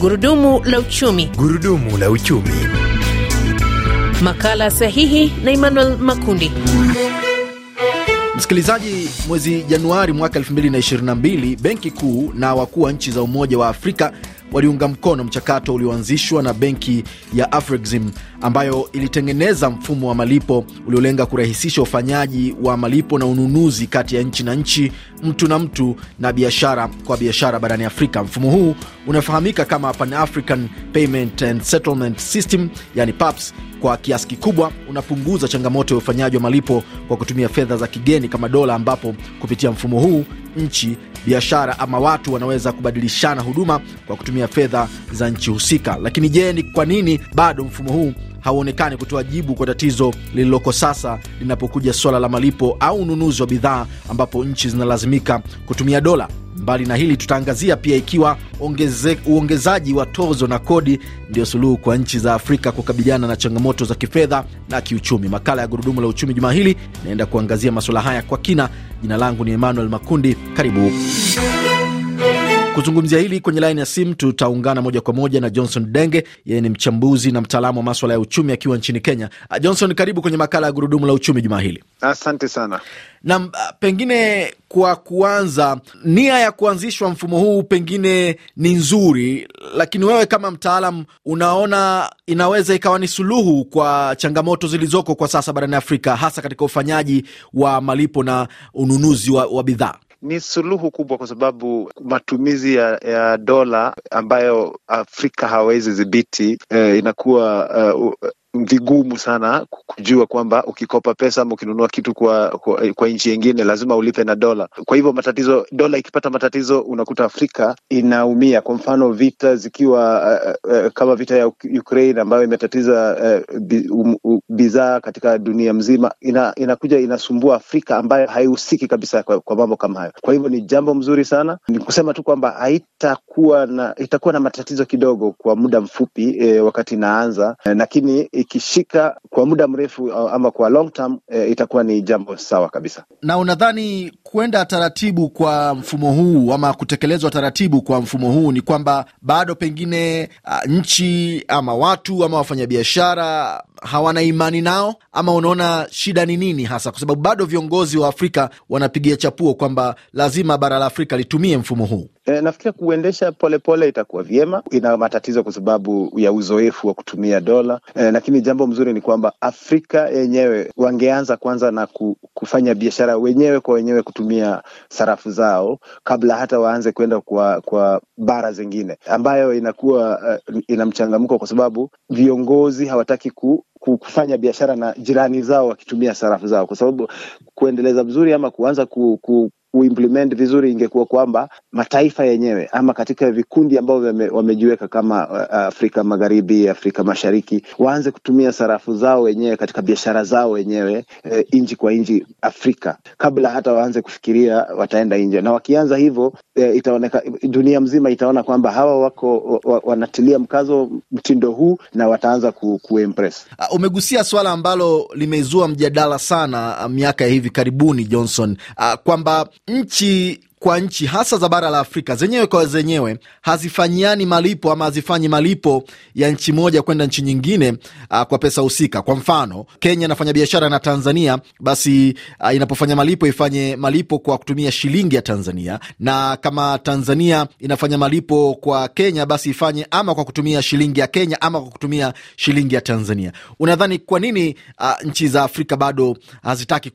Gurudumu la uchumi. Gurudumu la uchumi. Makala sahihi na Emmanuel Makundi. Msikilizaji, mwezi Januari mwaka 2022 Benki Kuu na wakuu wa nchi za Umoja wa Afrika waliunga mkono mchakato ulioanzishwa na benki ya Afrexim ambayo ilitengeneza mfumo wa malipo uliolenga kurahisisha ufanyaji wa malipo na ununuzi kati ya nchi na nchi, mtu na mtu, na biashara kwa biashara barani Afrika. Mfumo huu unafahamika kama Pan African Payment and Settlement System, yani PAPS. Kwa kiasi kikubwa unapunguza changamoto ya ufanyaji wa malipo kwa kutumia fedha za kigeni kama dola, ambapo kupitia mfumo huu nchi biashara ama watu wanaweza kubadilishana huduma kwa kutumia fedha za nchi husika. Lakini je, ni kwa nini bado mfumo huu hauonekani kutoa jibu kwa tatizo lililoko sasa linapokuja suala la malipo au ununuzi wa bidhaa ambapo nchi zinalazimika kutumia dola? Mbali na hili, tutaangazia pia ikiwa ongeze, uongezaji wa tozo na kodi ndio suluhu kwa nchi za Afrika kukabiliana na changamoto za kifedha na kiuchumi. Makala ya Gurudumu la Uchumi juma hili inaenda kuangazia masuala haya kwa kina. Jina langu ni Emmanuel Makundi, karibu kuzungumzia hili kwenye laini ya simu tutaungana moja kwa moja na Johnson Denge. Yeye ni mchambuzi na mtaalamu wa maswala ya uchumi akiwa nchini Kenya. Johnson, karibu kwenye makala ya gurudumu la uchumi jumaa hili. Asante sana. Nam, pengine kwa kuanza, nia ya kuanzishwa mfumo huu pengine ni nzuri, lakini wewe kama mtaalam unaona inaweza ikawa ni suluhu kwa changamoto zilizoko kwa sasa barani Afrika, hasa katika ufanyaji wa malipo na ununuzi wa, wa bidhaa? Ni suluhu kubwa kwa sababu matumizi ya, ya dola ambayo Afrika hawezi dhibiti eh, inakuwa uh, vigumu sana kujua kwamba ukikopa pesa ama ukinunua kitu kwa, kwa, kwa nchi yingine lazima ulipe na dola. Kwa hivyo matatizo, dola ikipata matatizo unakuta Afrika inaumia. Kwa mfano vita zikiwa uh, uh, kama vita ya Ukraine ambayo imetatiza uh, bidhaa katika dunia mzima, ina, inakuja inasumbua Afrika ambayo haihusiki kabisa kwa, kwa mambo kama hayo. Kwa hivyo ni jambo mzuri sana, ni kusema tu kwamba haitakuwa na itakuwa na matatizo kidogo kwa muda mfupi eh, wakati inaanza lakini ikishika kwa muda mrefu ama kwa long term, e, itakuwa ni jambo sawa kabisa. Na unadhani kwenda taratibu kwa mfumo huu ama kutekelezwa taratibu kwa mfumo huu ni kwamba bado pengine uh, nchi ama watu ama wafanyabiashara hawana imani nao, ama unaona shida ni nini hasa? Kwa sababu bado viongozi wa Afrika wanapigia chapuo kwamba lazima bara la Afrika litumie mfumo huu. E, nafikiri kuendesha polepole itakuwa vyema. Ina matatizo kwa sababu ya uzoefu wa kutumia dola e, lakini jambo mzuri ni kwamba Afrika yenyewe wangeanza kwanza na kufanya biashara wenyewe kwa wenyewe kutumia sarafu zao kabla hata waanze kwenda kwa kwa bara zingine, ambayo inakuwa uh, ina mchangamko kwa sababu viongozi hawataki ku kufanya biashara na jirani zao wakitumia sarafu zao, kwa sababu kuendeleza vizuri ama kuanza ku, ku, kuimplement vizuri ingekuwa kwamba mataifa yenyewe ama katika vikundi ambavyo wamejiweka kama uh, Afrika Magharibi, Afrika Mashariki waanze kutumia sarafu zao wenyewe katika biashara zao wenyewe e, nchi kwa nchi Afrika, kabla hata waanze kufikiria wataenda nje. Na wakianza hivyo e, itaoneka dunia mzima itaona kwamba hawa wako wa, wanatilia mkazo mtindo huu na wataanza ku, kuimpress. Uh, umegusia swala ambalo limezua mjadala sana uh, miaka ya hivi karibuni Johnson, uh, kwamba nchi kwa nchi hasa za bara la Afrika zenyewe kwa zenyewe hazifanyiani malipo ama hazifanyi malipo ya nchi moja kwenda nchi nyingine uh, kwa pesa husika. Kwa mfano, Kenya inafanya biashara na Tanzania, basi uh, inapofanya malipo ifanye malipo kwa kutumia shilingi ya Tanzania, na kama Tanzania inafanya malipo kwa Kenya, basi ifanye ama kwa kutumia shilingi ya Kenya ama kwa kutumia shilingi ya Tanzania. Unadhani kwa nini uh, nchi za Afrika bado hazitaki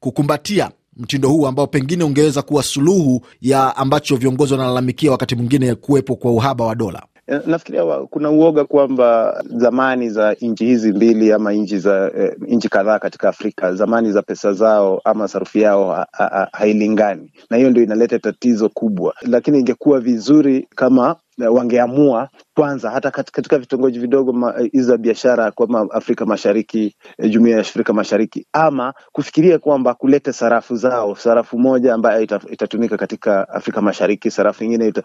kukumbatia mtindo huu ambao pengine ungeweza kuwa suluhu ya ambacho viongozi wanalalamikia wakati mwingine kuwepo kwa uhaba wa dola? Nafikiria kuna uoga kwamba zamani za nchi hizi mbili ama nchi za eh, nchi kadhaa katika Afrika, zamani za pesa zao ama sarufi yao ha, ha, hailingani, na hiyo ndio inaleta tatizo kubwa, lakini ingekuwa vizuri kama wangeamua kwanza hata katika vitongoji vidogo hizi za biashara kama Afrika Mashariki, jumuiya ya Afrika Mashariki, ama kufikiria kwamba kulete sarafu zao, sarafu moja ambayo ita, itatumika katika Afrika Mashariki, sarafu ingine ita,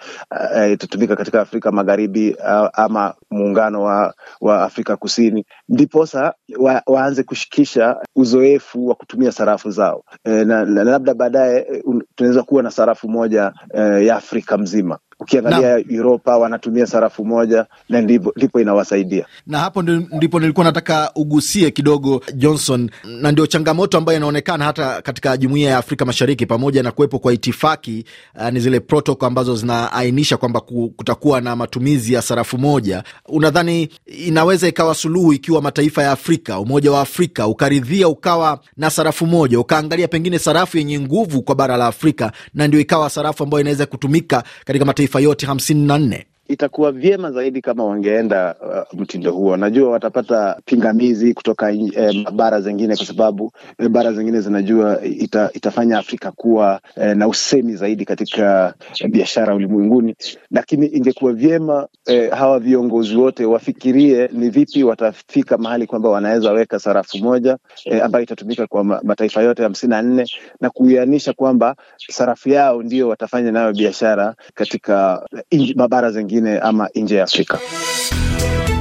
uh, itatumika katika Afrika Magharibi uh, ama muungano wa, wa Afrika Kusini, ndiposa wa, waanze kushikisha uzoefu wa kutumia sarafu zao. E, na, na labda baadaye tunaweza kuwa na sarafu moja e, ya Afrika mzima Ukiangalia Uropa wanatumia sarafu moja na ndipo, inawasaidia. Na hapo ndipo nilikuwa nataka ugusie kidogo Johnson, na ndio changamoto ambayo inaonekana hata katika jumuiya ya Afrika Mashariki, pamoja na kuwepo kwa itifaki uh, ni zile protokol ambazo zinaainisha kwamba kutakuwa na matumizi ya sarafu moja. Unadhani inaweza ikawa suluhu ikiwa mataifa ya Afrika, Umoja wa Afrika ukaridhia ukawa na sarafu moja, ukaangalia pengine sarafu yenye nguvu kwa bara la Afrika, na ndio ikawa sarafu ambayo inaweza kutumika katika mataifa yote hamsini na nne? Itakuwa vyema zaidi kama wangeenda uh, mtindo huo. Najua watapata pingamizi kutoka eh, bara zingine, kwa sababu eh, bara zingine zinajua ita, itafanya Afrika kuwa eh, na usemi zaidi katika eh, biashara ulimwenguni, lakini ingekuwa vyema eh, hawa viongozi wote wafikirie ni vipi watafika mahali kwamba wanaweza weka sarafu moja eh, ambayo itatumika kwa mataifa yote hamsini na nne na kuianisha kwamba sarafu yao ndio watafanya nayo biashara katika eh, mabara zingine ama nje ya Afrika.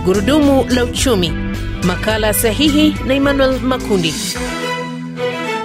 Gurudumu la uchumi, makala sahihi na Emmanuel Makundi.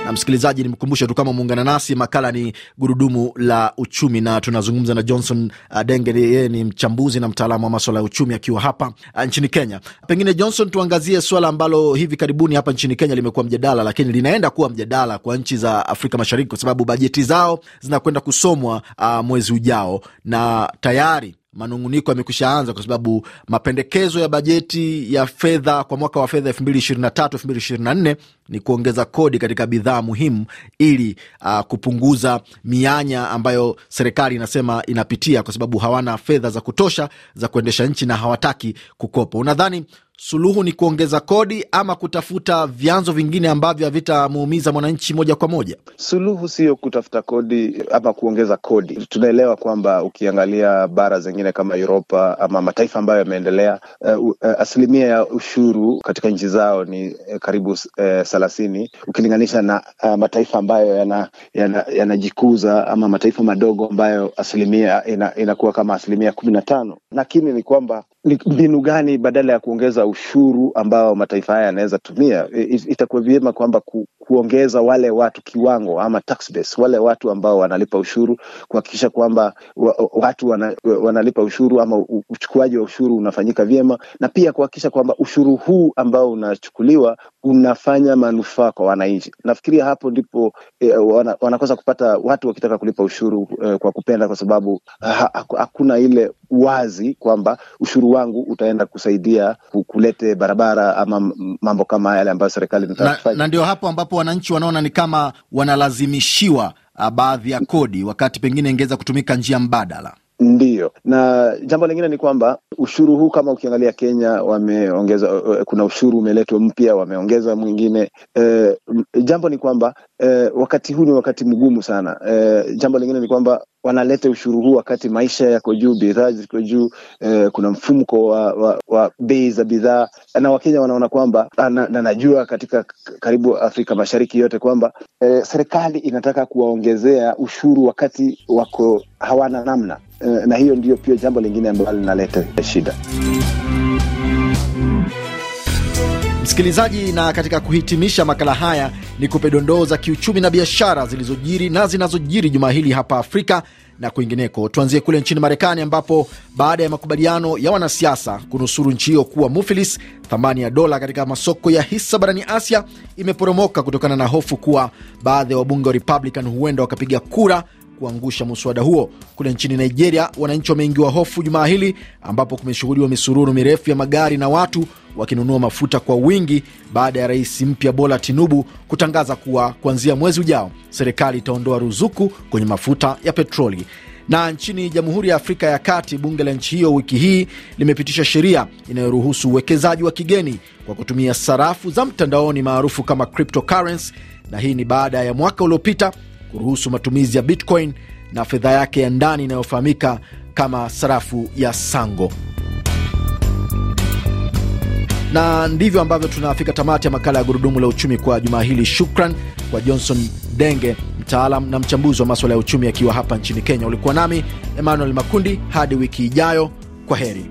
Na msikilizaji, nimkumbushe tu kama muungana nasi, makala ni gurudumu la uchumi, na tunazungumza na Johnson Denge. Yeye ni mchambuzi na mtaalamu wa maswala ya uchumi akiwa hapa nchini Kenya. Pengine Johnson, tuangazie swala ambalo hivi karibuni hapa nchini Kenya limekuwa mjadala, lakini linaenda kuwa mjadala kwa nchi za Afrika Mashariki kwa sababu bajeti zao zinakwenda kusomwa uh, mwezi ujao na tayari manunguniko yamekwisha anza kwa sababu mapendekezo ya bajeti ya fedha kwa mwaka wa fedha elfu mbili ishirini na tatu elfu mbili ishirini na nne ni kuongeza kodi katika bidhaa muhimu ili uh, kupunguza mianya ambayo serikali inasema inapitia kwa sababu hawana fedha za kutosha za kuendesha nchi na hawataki kukopa. Unadhani suluhu ni kuongeza kodi ama kutafuta vyanzo vingine ambavyo havitamuumiza mwananchi moja kwa moja? Suluhu siyo kutafuta kodi ama kuongeza kodi. Tunaelewa kwamba ukiangalia bara zingine kama Uropa ama mataifa ambayo yameendelea, uh, uh, asilimia ya ushuru katika nchi zao ni uh, karibu uh, thelathini ukilinganisha na uh, mataifa ambayo yanajikuza yana, yana ama mataifa madogo ambayo asilimia ina, inakuwa kama asilimia kumi na tano. Lakini ni kwamba mbinu gani badala ya kuongeza ushuru ambao mataifa haya yanaweza tumia, itakuwa vyema kwamba ku, kuongeza wale watu kiwango ama tax base, wale watu ambao wanalipa ushuru, kuhakikisha kwamba watu wana, wanalipa ushuru ama uchukuaji wa ushuru unafanyika vyema, na pia kuhakikisha kwamba ushuru huu ambao unachukuliwa unafanya manufaa kwa wananchi. Nafikiria hapo ndipo eh, wana, wanakosa kupata watu wakitaka kulipa ushuru eh, kwa kupenda, kwa sababu ha, hakuna ile wazi kwamba ushuru wangu utaenda kusaidia kulete barabara ama mambo kama yale ambayo serikali inataka na ndio hapo ambapo wananchi wanaona ni kama wanalazimishiwa baadhi ya kodi, wakati pengine ingeweza kutumika njia mbadala. Ndiyo, na jambo lingine ni kwamba ushuru huu kama ukiangalia Kenya wameongeza, kuna ushuru umeletwa mpya, wameongeza mwingine. E, jambo ni kwamba e, wakati huu ni wakati mgumu sana. E, jambo lingine ni kwamba wanaleta ushuru huu wakati maisha yako juu, bidhaa ziko juu. E, kuna mfumko wa, wa, wa bei za bidhaa, na Wakenya wanaona kwamba na, na najua katika karibu Afrika Mashariki yote kwamba e, serikali inataka kuwaongezea ushuru wakati wako hawana namna e, na hiyo ndio pia jambo lingine ambalo linaleta shida. Msikilizaji, na katika kuhitimisha makala haya ni kupe dondoo za kiuchumi na biashara zilizojiri na zinazojiri juma hili hapa Afrika na kwingineko. Tuanzie kule nchini Marekani ambapo baada ya makubaliano ya wanasiasa kunusuru nchi hiyo kuwa mufilis, thamani ya dola katika masoko ya hisa barani Asia imeporomoka kutokana na hofu kuwa baadhi ya wabunge wa Republican huenda wakapiga kura kuangusha muswada huo. Kule nchini Nigeria, wananchi wameingiwa hofu jumaa hili ambapo kumeshuhudiwa misururu mirefu ya magari na watu wakinunua mafuta kwa wingi baada ya rais mpya Bola Tinubu kutangaza kuwa kuanzia mwezi ujao serikali itaondoa ruzuku kwenye mafuta ya petroli. Na nchini Jamhuri ya Afrika ya Kati, bunge la nchi hiyo wiki hii limepitisha sheria inayoruhusu uwekezaji wa kigeni kwa kutumia sarafu za mtandaoni maarufu kama cryptocurrency, na hii ni baada ya mwaka uliopita kuruhusu matumizi ya Bitcoin na fedha yake ya ndani inayofahamika kama sarafu ya Sango. Na ndivyo ambavyo tunafika tamati ya makala ya Gurudumu la Uchumi kwa jumaa hili. Shukran kwa Johnson Denge, mtaalam na mchambuzi wa maswala ya uchumi akiwa hapa nchini Kenya. Ulikuwa nami Emmanuel Makundi, hadi wiki ijayo. Kwa heri.